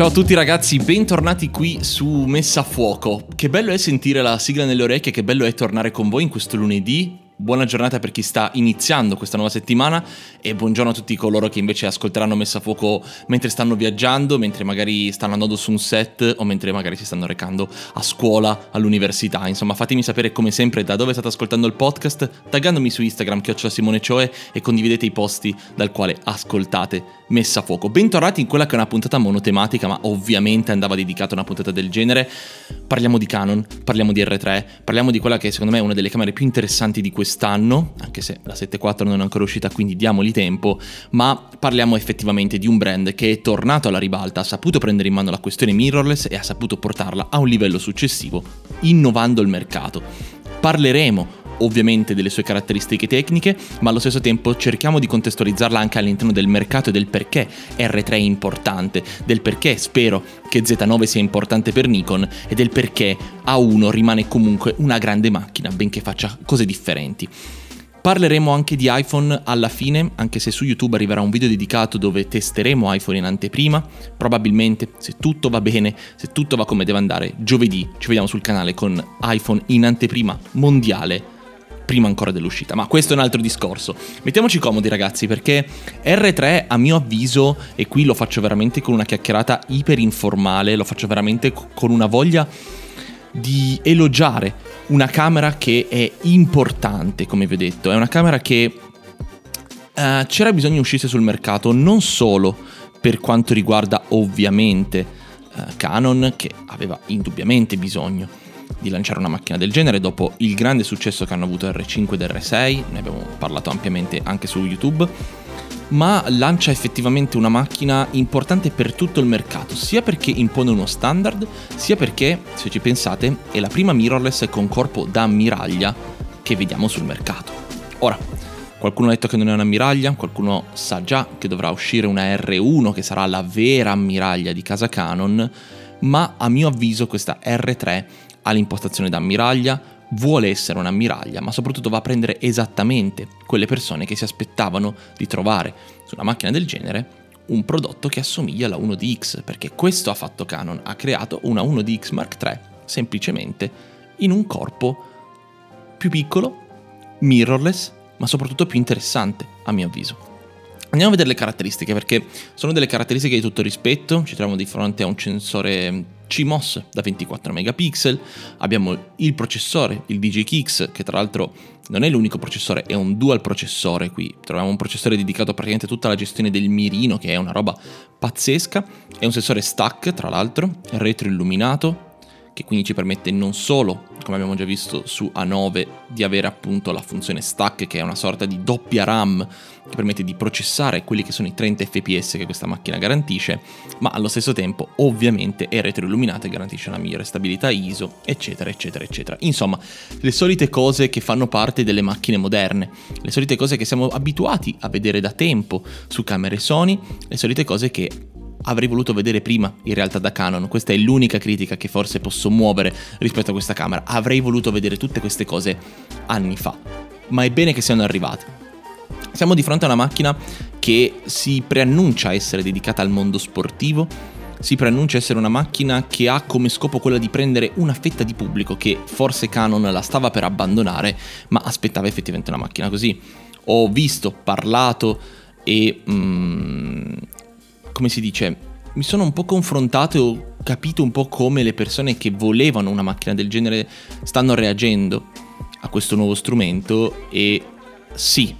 Ciao a tutti ragazzi, bentornati qui su Messa a Fuoco. Che bello è sentire la sigla nelle orecchie, che bello è tornare con voi in questo lunedì Buona giornata per chi sta iniziando questa nuova settimana e buongiorno a tutti coloro che invece ascolteranno Messa a Fuoco mentre stanno viaggiando, mentre magari stanno andando su un set o mentre magari si stanno recando a scuola, all'università. Insomma, fatemi sapere come sempre da dove state ascoltando il podcast, taggandomi su Instagram chiocciola Simone Cioe e condividete i posti dal quale ascoltate Messa a Fuoco. Bentornati in quella che è una puntata monotematica, ma ovviamente andava dedicata a una puntata del genere. Parliamo di Canon, parliamo di R3, parliamo di quella che secondo me è una delle camere più interessanti di quest'anno, anche se la 7.4 non è ancora uscita, quindi diamogli tempo, ma parliamo effettivamente di un brand che è tornato alla ribalta, ha saputo prendere in mano la questione mirrorless e ha saputo portarla a un livello successivo, innovando il mercato. Parleremo ovviamente delle sue caratteristiche tecniche, ma allo stesso tempo cerchiamo di contestualizzarla anche all'interno del mercato e del perché R3 è importante, del perché spero che Z9 sia importante per Nikon e del perché A1 rimane comunque una grande macchina, benché faccia cose differenti. Parleremo anche di iPhone alla fine, anche se su YouTube arriverà un video dedicato dove testeremo iPhone in anteprima. Probabilmente, se tutto va bene, se tutto va come deve andare, giovedì ci vediamo sul canale con iPhone in anteprima mondiale prima ancora dell'uscita, ma questo è un altro discorso. Mettiamoci comodi ragazzi perché R3 a mio avviso, e qui lo faccio veramente con una chiacchierata iper informale, lo faccio veramente con una voglia di elogiare una camera che è importante, come vi ho detto, è una camera che uh, c'era bisogno di uscisse sul mercato non solo per quanto riguarda ovviamente uh, Canon, che aveva indubbiamente bisogno di lanciare una macchina del genere dopo il grande successo che hanno avuto R5 ed R6, ne abbiamo parlato ampiamente anche su YouTube, ma lancia effettivamente una macchina importante per tutto il mercato, sia perché impone uno standard, sia perché, se ci pensate, è la prima mirrorless con corpo da ammiraglia che vediamo sul mercato. Ora, qualcuno ha detto che non è un'ammiraglia, qualcuno sa già che dovrà uscire una R1 che sarà la vera ammiraglia di casa Canon, ma a mio avviso questa R3 ha l'impostazione da ammiraglia, vuole essere un'ammiraglia, ma soprattutto va a prendere esattamente quelle persone che si aspettavano di trovare su una macchina del genere un prodotto che assomiglia alla 1DX, perché questo ha fatto Canon, ha creato una 1DX Mark III semplicemente in un corpo più piccolo, mirrorless, ma soprattutto più interessante, a mio avviso. Andiamo a vedere le caratteristiche, perché sono delle caratteristiche di tutto rispetto, ci troviamo di fronte a un sensore CMOS da 24 megapixel, abbiamo il processore, il DJKX, che tra l'altro non è l'unico processore, è un dual processore qui, troviamo un processore dedicato praticamente a tutta la gestione del mirino, che è una roba pazzesca, è un sensore stack tra l'altro, retroilluminato, che quindi ci permette non solo, come abbiamo già visto su A9, di avere appunto la funzione stack, che è una sorta di doppia RAM che permette di processare quelli che sono i 30 fps che questa macchina garantisce, ma allo stesso tempo ovviamente è retroilluminata e garantisce una migliore stabilità ISO, eccetera, eccetera, eccetera. Insomma, le solite cose che fanno parte delle macchine moderne, le solite cose che siamo abituati a vedere da tempo su camere Sony, le solite cose che avrei voluto vedere prima in realtà da Canon. Questa è l'unica critica che forse posso muovere rispetto a questa camera. Avrei voluto vedere tutte queste cose anni fa. Ma è bene che siano arrivate. Siamo di fronte a una macchina che si preannuncia essere dedicata al mondo sportivo, si preannuncia essere una macchina che ha come scopo quella di prendere una fetta di pubblico che forse Canon la stava per abbandonare, ma aspettava effettivamente una macchina così. Ho visto, parlato e mm, come si dice, mi sono un po' confrontato e ho capito un po' come le persone che volevano una macchina del genere stanno reagendo a questo nuovo strumento e sì,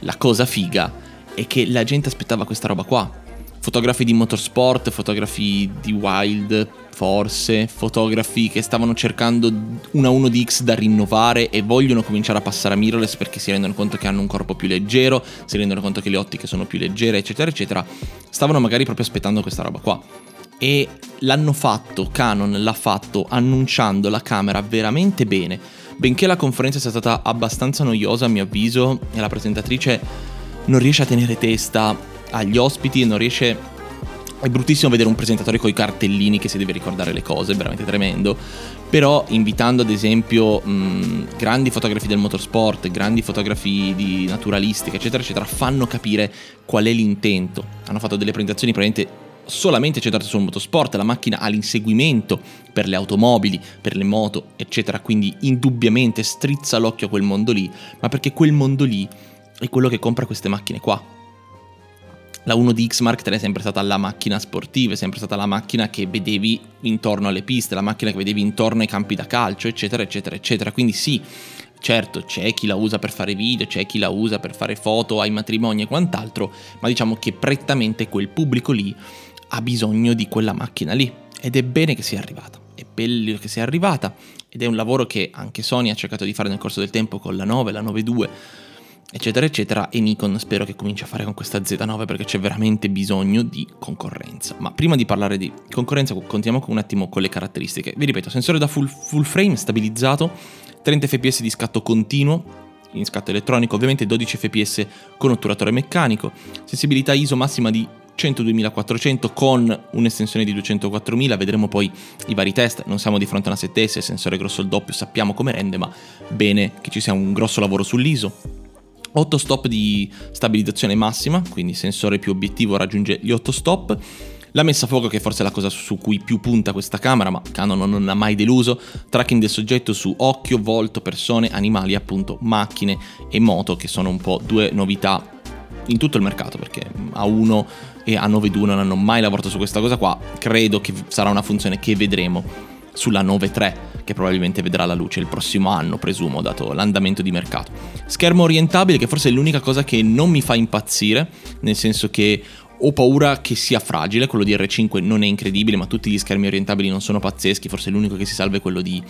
la cosa figa è che la gente aspettava questa roba qua fotografi di motorsport, fotografi di wild, forse, fotografi che stavano cercando una 1DX da rinnovare e vogliono cominciare a passare a mirrorless perché si rendono conto che hanno un corpo più leggero, si rendono conto che le ottiche sono più leggere, eccetera, eccetera. Stavano magari proprio aspettando questa roba qua. E l'hanno fatto, Canon l'ha fatto annunciando la camera veramente bene. Benché la conferenza sia stata abbastanza noiosa a mio avviso e la presentatrice non riesce a tenere testa agli ospiti e non riesce... È bruttissimo vedere un presentatore con i cartellini che si deve ricordare le cose, è veramente tremendo. Però invitando ad esempio mh, grandi fotografi del motorsport, grandi fotografi di naturalistica, eccetera, eccetera, fanno capire qual è l'intento. Hanno fatto delle presentazioni praticamente solamente centrato sul motorsport, la macchina ha l'inseguimento per le automobili, per le moto, eccetera, quindi indubbiamente strizza l'occhio a quel mondo lì, ma perché quel mondo lì è quello che compra queste macchine qua. La 1DX Mark III è sempre stata la macchina sportiva, è sempre stata la macchina che vedevi intorno alle piste, la macchina che vedevi intorno ai campi da calcio, eccetera, eccetera, eccetera. Quindi sì, certo c'è chi la usa per fare video, c'è chi la usa per fare foto ai matrimoni e quant'altro, ma diciamo che prettamente quel pubblico lì ha bisogno di quella macchina lì. Ed è bene che sia arrivata, è bello che sia arrivata, ed è un lavoro che anche Sony ha cercato di fare nel corso del tempo con la 9, la 9.2 eccetera eccetera e Nikon spero che cominci a fare con questa Z9 perché c'è veramente bisogno di concorrenza. Ma prima di parlare di concorrenza continuiamo un attimo con le caratteristiche. Vi ripeto, sensore da full, full frame stabilizzato, 30 fps di scatto continuo, in scatto elettronico, ovviamente 12 fps con otturatore meccanico, sensibilità ISO massima di 102.400 con un'estensione di 204.000, vedremo poi i vari test, non siamo di fronte a una 7S, sensore grosso il doppio, sappiamo come rende, ma bene che ci sia un grosso lavoro sull'ISO. 8 stop di stabilizzazione massima, quindi sensore più obiettivo raggiunge gli 8 stop. La messa a fuoco, che forse è la cosa su cui più punta questa camera, ma Canon non ha mai deluso. Tracking del soggetto su occhio, volto, persone, animali, appunto macchine e moto, che sono un po' due novità in tutto il mercato, perché A1 e A92 non hanno mai lavorato su questa cosa qua. Credo che sarà una funzione che vedremo sulla 9.3 che probabilmente vedrà la luce il prossimo anno, presumo, dato l'andamento di mercato. Schermo orientabile, che forse è l'unica cosa che non mi fa impazzire, nel senso che ho paura che sia fragile, quello di R5 non è incredibile, ma tutti gli schermi orientabili non sono pazzeschi, forse l'unico che si salva è quello di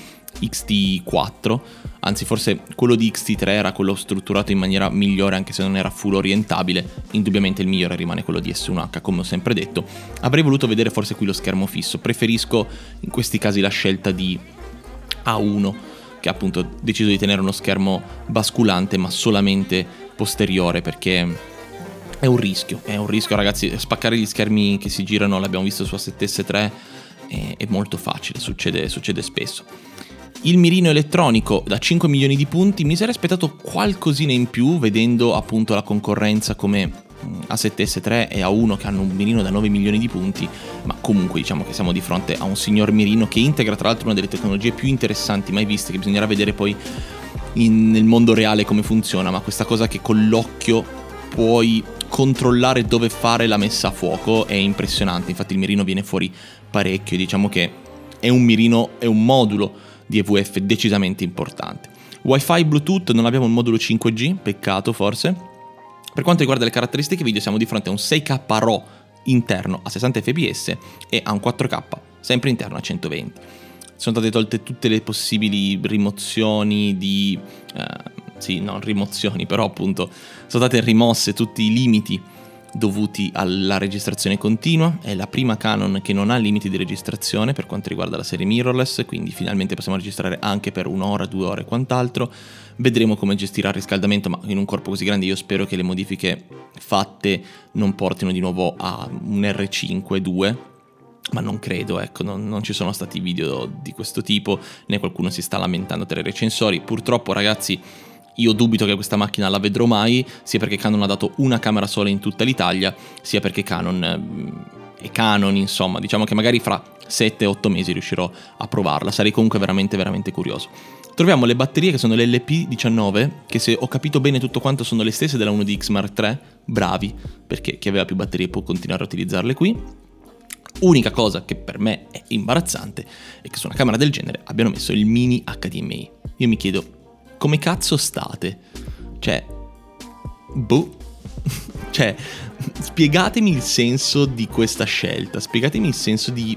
XT4, anzi forse quello di XT3 era quello strutturato in maniera migliore anche se non era full orientabile, indubbiamente il migliore rimane quello di S1H come ho sempre detto. Avrei voluto vedere forse qui lo schermo fisso, preferisco in questi casi la scelta di A1 che ha appunto deciso di tenere uno schermo basculante ma solamente posteriore perché è un rischio, è un rischio ragazzi, spaccare gli schermi che si girano, l'abbiamo visto su A7S3, è, è molto facile, succede, succede spesso. Il mirino elettronico da 5 milioni di punti, mi sarei aspettato qualcosina in più vedendo appunto la concorrenza come A7S3 e A1 che hanno un mirino da 9 milioni di punti, ma comunque diciamo che siamo di fronte a un signor mirino che integra tra l'altro una delle tecnologie più interessanti mai viste, che bisognerà vedere poi in, nel mondo reale come funziona, ma questa cosa che con l'occhio puoi controllare dove fare la messa a fuoco è impressionante, infatti il mirino viene fuori parecchio, diciamo che è un mirino, è un modulo di EVF decisamente importante. Wi-Fi Bluetooth, non abbiamo un modulo 5G, peccato forse. Per quanto riguarda le caratteristiche video siamo di fronte a un 6K RAW interno a 60 fps e a un 4K sempre interno a 120. Sono state tolte tutte le possibili rimozioni di... Eh, sì, non rimozioni, però appunto sono state rimosse tutti i limiti dovuti alla registrazione continua, è la prima Canon che non ha limiti di registrazione per quanto riguarda la serie mirrorless, quindi finalmente possiamo registrare anche per un'ora, due ore e quant'altro. Vedremo come gestirà il riscaldamento, ma in un corpo così grande io spero che le modifiche fatte non portino di nuovo a un R5-2, ma non credo, ecco, non, non, ci sono stati video di questo tipo, né qualcuno si sta lamentando tra i recensori. Purtroppo, ragazzi, io dubito che questa macchina la vedrò mai, sia perché Canon ha dato una camera sola in tutta l'Italia, sia perché Canon è Canon, insomma, diciamo che magari fra 7-8 mesi riuscirò a provarla, sarei comunque veramente veramente curioso. Troviamo le batterie che sono le LP19, che se ho capito bene tutto quanto sono le stesse della 1DX Mark III, bravi, perché chi aveva più batterie può continuare a utilizzarle qui. Unica cosa che per me è imbarazzante è che su una camera del genere abbiano messo il mini HDMI. Io mi chiedo come cazzo state? Cioè, boh. cioè, spiegatemi il senso di questa scelta, spiegatemi il senso di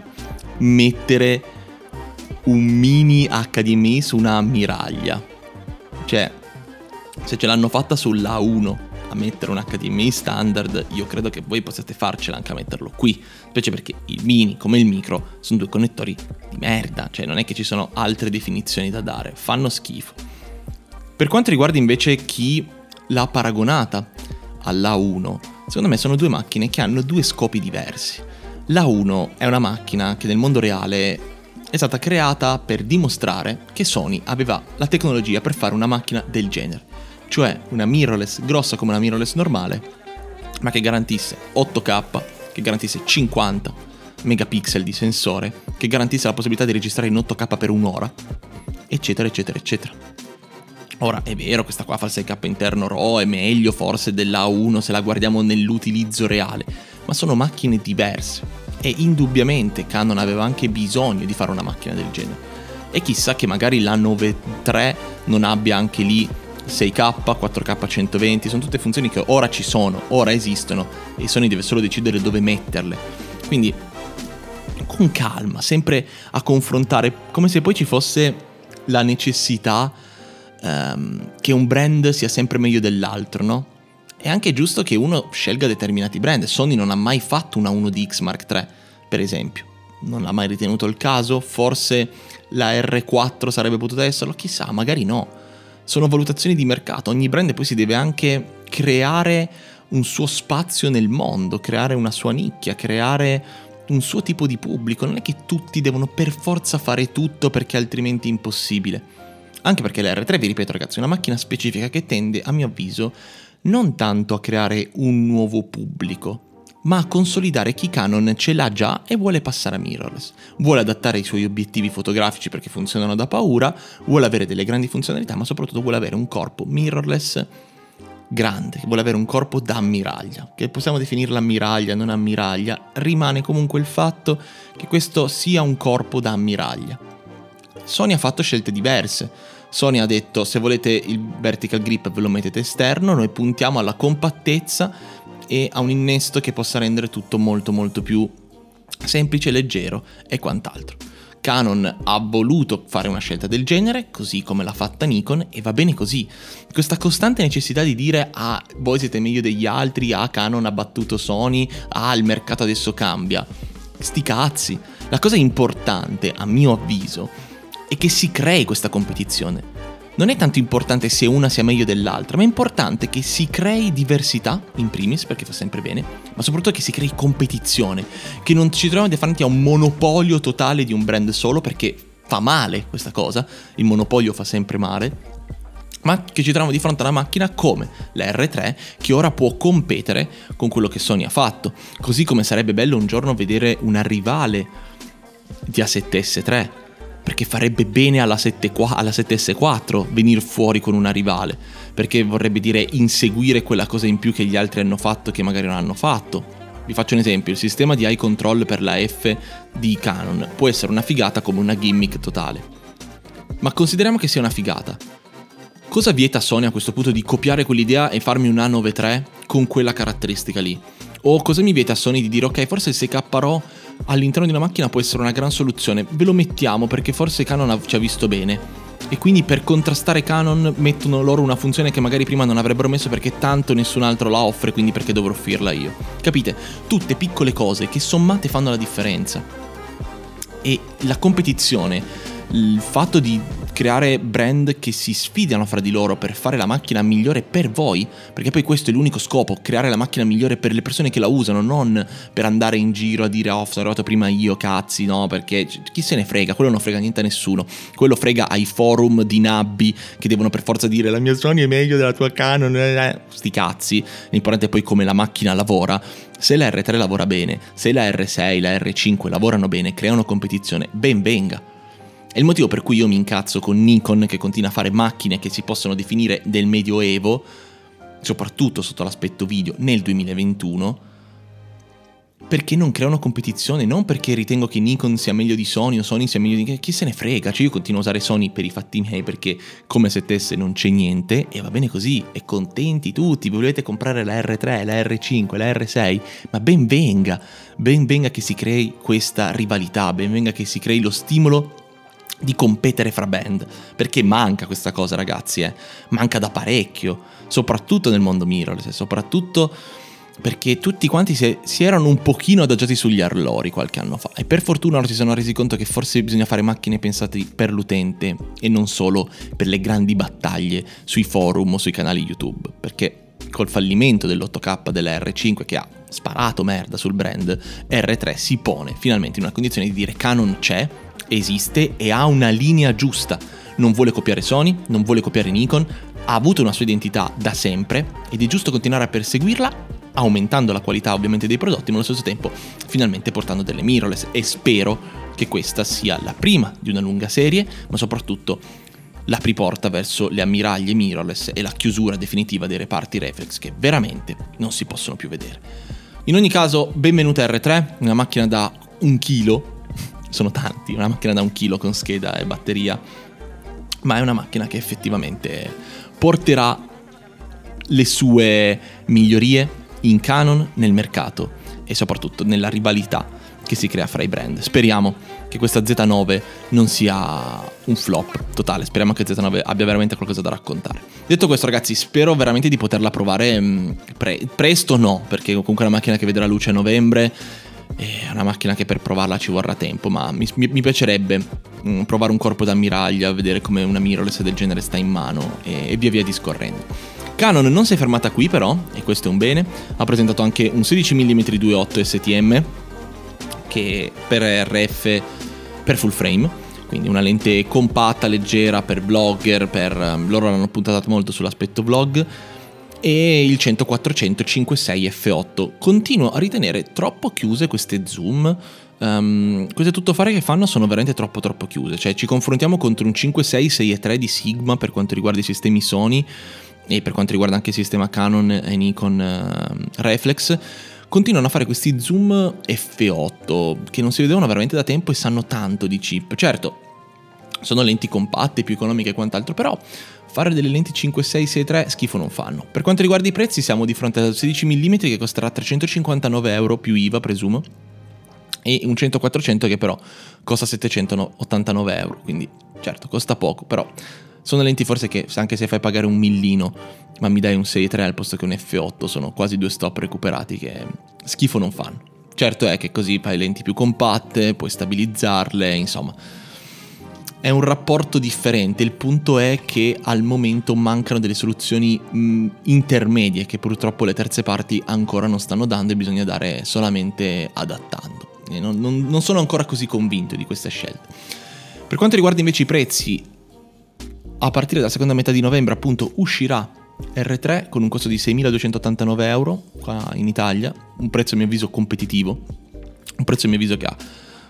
mettere un mini HDMI su una ammiraglia. Cioè, se ce l'hanno fatta sulla 1 a mettere un HDMI standard, io credo che voi possiate farcela anche a metterlo qui. Specie perché il mini come il micro sono due connettori di merda, cioè non è che ci sono altre definizioni da dare, fanno schifo. Per quanto riguarda invece chi l'ha paragonata all'A1, secondo me sono due macchine che hanno due scopi diversi. L'A1 è una macchina che nel mondo reale è stata creata per dimostrare che Sony aveva la tecnologia per fare una macchina del genere, cioè una mirrorless grossa come una mirrorless normale, ma che garantisse 8K, che garantisse 50 megapixel di sensore, che garantisse la possibilità di registrare in 8K per un'ora, eccetera, eccetera, eccetera. Ora è vero, questa qua fa il 6K interno RAW, è meglio forse della A1 se la guardiamo nell'utilizzo reale, ma sono macchine diverse e indubbiamente Canon aveva anche bisogno di fare una macchina del genere. E chissà che magari la 9.3 non abbia anche lì 6K, 4K 120, sono tutte funzioni che ora ci sono, ora esistono e Sony deve solo decidere dove metterle. Quindi con calma, sempre a confrontare, come se poi ci fosse la necessità um, che un brand sia sempre meglio dell'altro, no? È anche giusto che uno scelga determinati brand. Sony non ha mai fatto una 1DX Mark III, per esempio. Non l'ha mai ritenuto il caso, forse la R4 sarebbe potuta esserlo, chissà, magari no. Sono valutazioni di mercato, ogni brand poi si deve anche creare un suo spazio nel mondo, creare una sua nicchia, creare un suo tipo di pubblico, non è che tutti devono per forza fare tutto perché altrimenti è impossibile. Anche perché l'R3, vi ripeto ragazzi, è una macchina specifica che tende, a mio avviso, non tanto a creare un nuovo pubblico, ma a consolidare chi Canon ce l'ha già e vuole passare a mirrorless. Vuole adattare i suoi obiettivi fotografici perché funzionano da paura, vuole avere delle grandi funzionalità, ma soprattutto vuole avere un corpo mirrorless grande, vuole avere un corpo da ammiraglia, che possiamo definirla ammiraglia, non ammiraglia, rimane comunque il fatto che questo sia un corpo da ammiraglia. Sony ha fatto scelte diverse. Sony ha detto se volete il vertical grip ve lo mettete esterno, noi puntiamo alla compattezza e a un innesto che possa rendere tutto molto molto più semplice, leggero e quant'altro. Canon ha voluto fare una scelta del genere, così come l'ha fatta Nikon, e va bene così. Questa costante necessità di dire ah, voi siete meglio degli altri, ah, Canon ha battuto Sony, ah, il mercato adesso cambia. Sti cazzi. La cosa importante, a mio avviso, è che si crei questa competizione. Non è tanto importante se una sia meglio dell'altra, ma è importante che si crei diversità, in primis, perché fa sempre bene, ma soprattutto che si crei competizione, che non ci troviamo di fronte a un monopolio totale di un brand solo, perché fa male questa cosa, il monopolio fa sempre male, ma che ci troviamo di fronte a una macchina come la R3 che ora può competere con quello che Sony ha fatto, così come sarebbe bello un giorno vedere una rivale di A7S3 perché farebbe bene alla, 7, alla 7S4 venire fuori con una rivale, perché vorrebbe dire inseguire quella cosa in più che gli altri hanno fatto che magari non hanno fatto. Vi faccio un esempio, il sistema di eye control per la F di Canon può essere una figata come una gimmick totale. Ma consideriamo che sia una figata. Cosa vieta Sony a questo punto di copiare quell'idea e farmi un A9 III con quella caratteristica lì? O cosa mi vieta Sony di dire ok, forse 6K RAW all'interno di una macchina può essere una gran soluzione, ve lo mettiamo perché forse Canon ci ha visto bene. E quindi per contrastare Canon mettono loro una funzione che magari prima non avrebbero messo perché tanto nessun altro la offre, quindi perché dovrò offrirla io. Capite? Tutte piccole cose che sommate fanno la differenza. E la competizione, il fatto di creare brand che si sfidano fra di loro per fare la macchina migliore per voi, perché poi questo è l'unico scopo, creare la macchina migliore per le persone che la usano, non per andare in giro a dire oh, sono arrivato prima io, cazzi, no, perché chi se ne frega, quello non frega niente a nessuno, quello frega ai forum di nabbi che devono per forza dire la mia Sony è meglio della tua Canon, eh, eh, sti cazzi, l'importante è poi come la macchina lavora, se la R3 lavora bene, se la R6, la R5 lavorano bene, creano competizione, ben venga. È il motivo per cui io mi incazzo con Nikon che continua a fare macchine che si possono definire del medioevo, soprattutto sotto l'aspetto video, nel 2021, perché non creano competizione, non perché ritengo che Nikon sia meglio di Sony o Sony sia meglio di... chi se ne frega, cioè io continuo a usare Sony per i fatti miei perché come se tesse non c'è niente e va bene così, e contenti tutti, volete comprare la R3, la R5, la R6, ma ben venga, ben venga che si crei questa rivalità, ben venga che si crei lo stimolo di competere fra band, perché manca questa cosa ragazzi, eh? manca da parecchio, soprattutto nel mondo mirrorless, soprattutto perché tutti quanti si, si, erano un pochino adagiati sugli allori qualche anno fa e per fortuna ora si sono resi conto che forse bisogna fare macchine pensate per l'utente e non solo per le grandi battaglie sui forum o sui canali YouTube, perché col fallimento dell'8K della R5 che ha sparato merda sul brand, R3 si pone finalmente in una condizione di dire Canon c'è, esiste e ha una linea giusta. Non vuole copiare Sony, non vuole copiare Nikon, ha avuto una sua identità da sempre ed è giusto continuare a perseguirla aumentando la qualità ovviamente dei prodotti, ma allo stesso tempo finalmente portando delle mirrorless e spero che questa sia la prima di una lunga serie, ma soprattutto la riporta verso le ammiraglie mirrorless e la chiusura definitiva dei reparti reflex che veramente non si possono più vedere. In ogni caso, benvenuta R3, una macchina da un chilo, sono tanti, una macchina da un chilo con scheda e batteria, ma è una macchina che effettivamente porterà le sue migliorie in Canon nel mercato e soprattutto nella rivalità che si crea fra i brand. Speriamo che questa Z9 non sia un flop totale, speriamo che Z9 abbia veramente qualcosa da raccontare. Detto questo ragazzi, spero veramente di poterla provare mm, pre- presto no, perché comunque è una macchina che vedrà luce a novembre, è una macchina che per provarla ci vorrà tempo, ma mi, mi piacerebbe mm, provare un corpo d'ammiraglia, vedere come una mirrorless del genere sta in mano e, e via via discorrendo. Canon non si è fermata qui però, e questo è un bene, ha presentato anche un 16 mm 2.8 STM, che per RF per full frame, quindi una lente compatta, leggera per blogger, per, um, loro l'hanno puntata molto sull'aspetto vlog, e il 100-400 5.6 f8. Continuo a ritenere troppo chiuse queste zoom. Um, queste tuttofare che fanno sono veramente troppo troppo chiuse. Cioè ci confrontiamo contro un 5.6 6.3 di Sigma per quanto riguarda i sistemi Sony e per quanto riguarda anche il sistema Canon e Nikon uh, Reflex continuano a fare questi zoom F8 che non si vedevano veramente da tempo e sanno tanto di chip. Certo, sono lenti compatte, più economiche e quant'altro, però fare delle lenti 5, 6, 6, 3 schifo non fanno. Per quanto riguarda i prezzi siamo di fronte al 16 mm che costerà 359 euro più IVA presumo e un 100-400 che però costa 789 euro, quindi certo costa poco, però sono lenti forse che anche se fai pagare un millino, ma mi dai un 6.3 al posto che un F8, sono quasi due stop recuperati che schifo non fanno. Certo è che così fai lenti più compatte, puoi stabilizzarle, insomma. È un rapporto differente, il punto è che al momento mancano delle soluzioni mh, intermedie che purtroppo le terze parti ancora non stanno dando e bisogna dare solamente adattando. Non, non, non sono ancora così convinto di questa scelta. Per quanto riguarda invece i prezzi, a partire dalla seconda metà di novembre appunto uscirà R3 con un costo di 6.289 euro qua in Italia, un prezzo a mio avviso competitivo, un prezzo a mio avviso che ha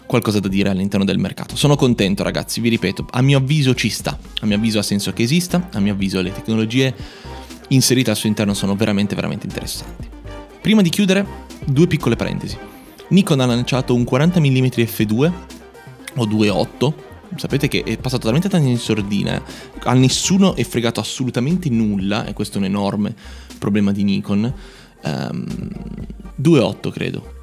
qualcosa da dire all'interno del mercato. Sono contento ragazzi, vi ripeto, a mio avviso ci sta, a mio avviso ha senso che esista, a mio avviso le tecnologie inserite al suo interno sono veramente veramente interessanti. Prima di chiudere, due piccole parentesi. Nikon ha lanciato un 40 mm f2 o 2.8 sapete che è passato talmente tanto in sordina, a nessuno è fregato assolutamente nulla, e questo è un enorme problema di Nikon. Um, ehm, 2.8 credo.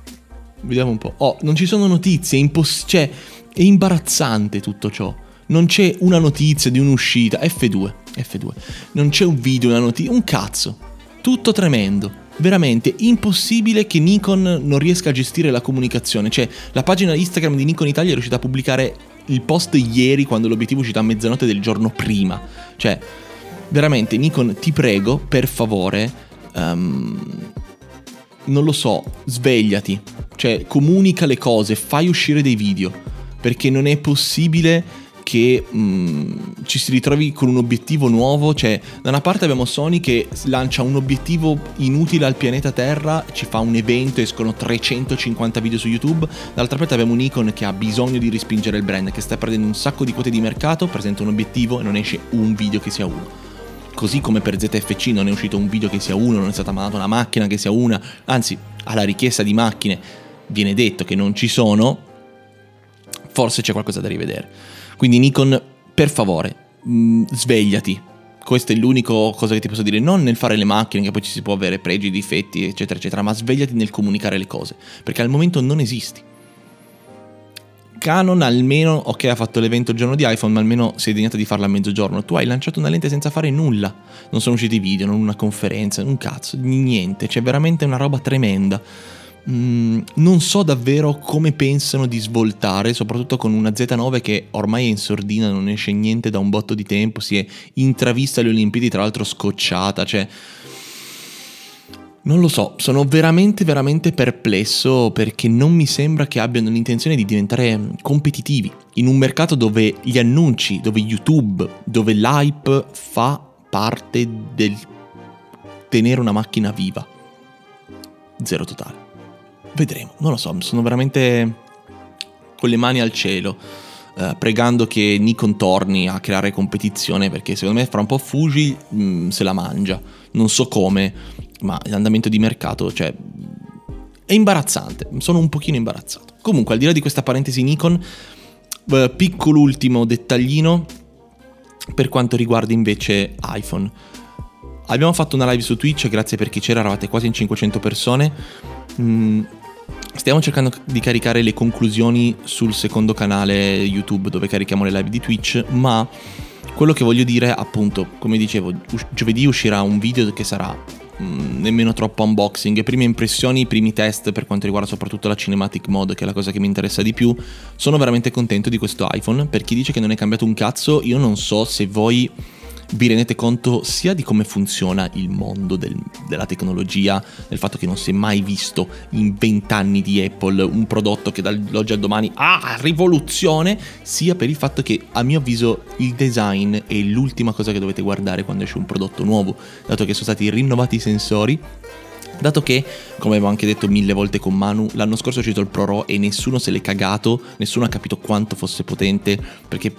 Vediamo un po'. Oh, non ci sono notizie, è, imposs- cioè, è imbarazzante tutto ciò. Non c'è una notizia di un'uscita. F2, F2. Non c'è un video, una notizia, un cazzo. Tutto tremendo veramente impossibile che Nikon non riesca a gestire la comunicazione. Cioè, la pagina Instagram di Nikon Italia è riuscita a pubblicare il post ieri quando l'obiettivo è uscito a mezzanotte del giorno prima. Cioè, veramente, Nikon, ti prego, per favore, um, non lo so, svegliati. Cioè, comunica le cose, fai uscire dei video. Perché non è possibile che mh, mm, ci si ritrovi con un obiettivo nuovo, cioè da una parte abbiamo Sony che lancia un obiettivo inutile al pianeta Terra, ci fa un evento, escono 350 video su YouTube, dall'altra parte abbiamo Nikon che ha bisogno di rispingere il brand, che sta perdendo un sacco di quote di mercato, presenta un obiettivo e non esce un video che sia uno. Così come per ZFC non è uscito un video che sia uno, non è stata mandata una macchina che sia una, anzi alla richiesta di macchine viene detto che non ci sono, forse c'è qualcosa da rivedere. Quindi Nikon, per favore, mh, mm, svegliati. Questa è l'unica cosa che ti posso dire, non nel fare le macchine, che poi ci si può avere pregi, difetti, eccetera, eccetera, ma svegliati nel comunicare le cose, perché al momento non esisti. Canon almeno, ok, ha fatto l'evento il giorno di iPhone, ma almeno si è degnato di farla a mezzogiorno. Tu hai lanciato una lente senza fare nulla. Non sono usciti video, non una conferenza, un cazzo, niente. C'è veramente una roba tremenda. Mm, non so davvero come pensano di svoltare, soprattutto con una Z9 che ormai è in sordina, non esce niente da un botto di tempo, si è intravista alle Olimpiadi, tra l'altro scocciata, cioè... Non lo so, sono veramente veramente perplesso perché non mi sembra che abbiano l'intenzione di diventare competitivi in un mercato dove gli annunci, dove YouTube, dove l'hype fa parte del tenere una macchina viva zero totale. Vedremo, non lo so, sono veramente con le mani al cielo, eh, pregando che Nikon torni a creare competizione, perché secondo me fra un po' Fuji mh, mm, se la mangia. Non so come, ma l'andamento di mercato, cioè, è imbarazzante, sono un pochino imbarazzato. Comunque, al di là di questa parentesi Nikon, eh, piccolo ultimo dettaglino per quanto riguarda invece iPhone. Abbiamo fatto una live su Twitch, grazie per chi c'era, eravate quasi in 500 persone. Mm, stiamo cercando di caricare le conclusioni sul secondo canale YouTube dove carichiamo le live di Twitch, ma quello che voglio dire, appunto, come dicevo, giovedì uscirà un video che sarà mm, nemmeno troppo unboxing, prime impressioni, primi test per quanto riguarda soprattutto la cinematic mode, che è la cosa che mi interessa di più. Sono veramente contento di questo iPhone, per chi dice che non è cambiato un cazzo, io non so se voi vi rendete conto sia di come funziona il mondo del, della tecnologia, del fatto che non si è mai visto in vent'anni di Apple un prodotto che dall'oggi al domani ha rivoluzione, sia per il fatto che a mio avviso il design è l'ultima cosa che dovete guardare quando esce un prodotto nuovo, dato che sono stati rinnovati i sensori, Dato che, come avevo anche detto mille volte con Manu, l'anno scorso è uscito il Pro Raw e nessuno se l'è cagato, nessuno ha capito quanto fosse potente, perché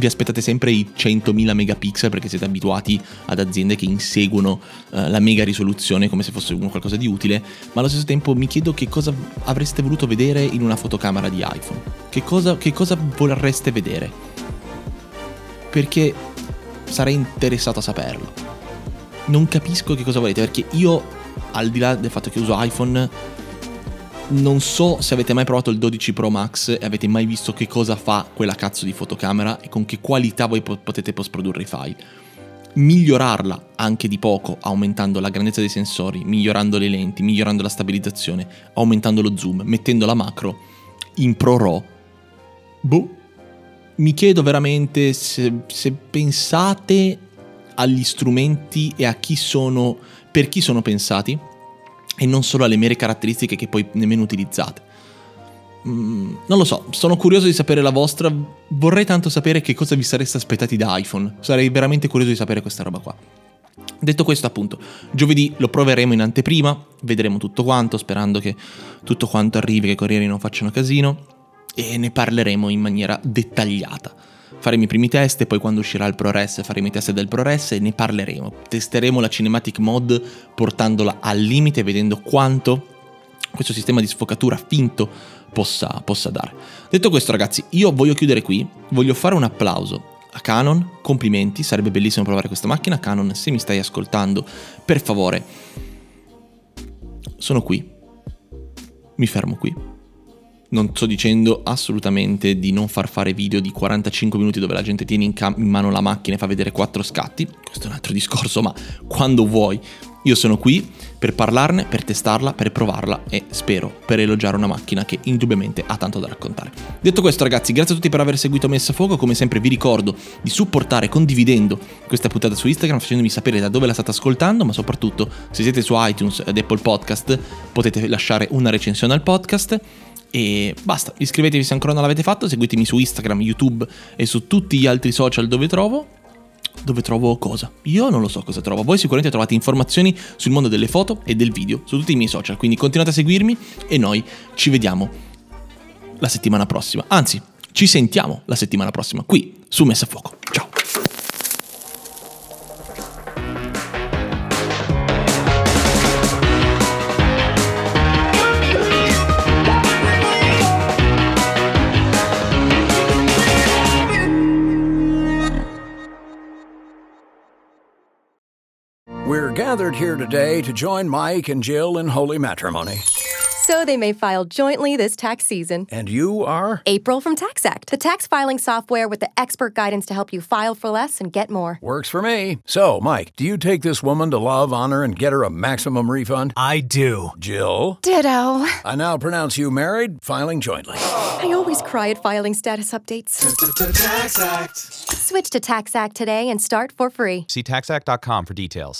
vi aspettate sempre i 100.000 megapixel perché siete abituati ad aziende che inseguono uh, la mega risoluzione come se fosse qualcosa di utile, ma allo stesso tempo mi chiedo che cosa avreste voluto vedere in una fotocamera di iPhone. Che cosa, che cosa vorreste vedere? Perché sarei interessato a saperlo. Non capisco che cosa volete, perché io, al di là del fatto che uso iPhone, non so se avete mai provato il 12 Pro Max e avete mai visto che cosa fa quella cazzo di fotocamera e con che qualità voi potete post produrre i file. Migliorarla anche di poco, aumentando la grandezza dei sensori, migliorando le lenti, migliorando la stabilizzazione, aumentando lo zoom, mettendo la macro in Pro RAW. Boh. Mi chiedo veramente se, se pensate agli strumenti e a chi sono, per chi sono pensati e non solo alle mere caratteristiche che poi nemmeno utilizzate. Mm, non lo so, sono curioso di sapere la vostra, vorrei tanto sapere che cosa vi sareste aspettati da iPhone, sarei veramente curioso di sapere questa roba qua. Detto questo, appunto, giovedì lo proveremo in anteprima, vedremo tutto quanto, sperando che tutto quanto arrivi, che i corrieri non facciano casino, e ne parleremo in maniera dettagliata faremo i primi test e poi quando uscirà il ProRes faremo i test del ProRes e ne parleremo. Testeremo la cinematic mod portandola al limite vedendo quanto questo sistema di sfocatura finto possa, possa dare. Detto questo ragazzi, io voglio chiudere qui, voglio fare un applauso a Canon, complimenti, sarebbe bellissimo provare questa macchina. Canon, se mi stai ascoltando, per favore, sono qui, mi fermo qui non sto dicendo assolutamente di non far fare video di 45 minuti dove la gente tiene in, cam- in mano la macchina e fa vedere quattro scatti, questo è un altro discorso, ma quando vuoi. Io sono qui per parlarne, per testarla, per provarla e spero per elogiare una macchina che indubbiamente ha tanto da raccontare. Detto questo ragazzi, grazie a tutti per aver seguito Messa a Fuoco, come sempre vi ricordo di supportare condividendo questa puntata su Instagram facendomi sapere da dove la state ascoltando, ma soprattutto se siete su iTunes ed Apple Podcast potete lasciare una recensione al podcast e basta, iscrivetevi se ancora non l'avete fatto, seguitemi su Instagram, YouTube e su tutti gli altri social dove trovo. Dove trovo cosa? Io non lo so cosa trovo. Voi sicuramente trovate informazioni sul mondo delle foto e del video su tutti i miei social. Quindi continuate a seguirmi e noi ci vediamo la settimana prossima. Anzi, ci sentiamo la settimana prossima qui su Messa a Fuoco. Ciao. Gathered here today to join Mike and Jill in holy matrimony. So they may file jointly this tax season. And you are? April from TaxAct, the tax filing software with the expert guidance to help you file for less and get more. Works for me. So, Mike, do you take this woman to love, honor, and get her a maximum refund? I do. Jill? Ditto. I now pronounce you married, filing jointly. I always cry at filing status updates. Tax Act. Switch to TaxAct today and start for free. See taxact.com for details.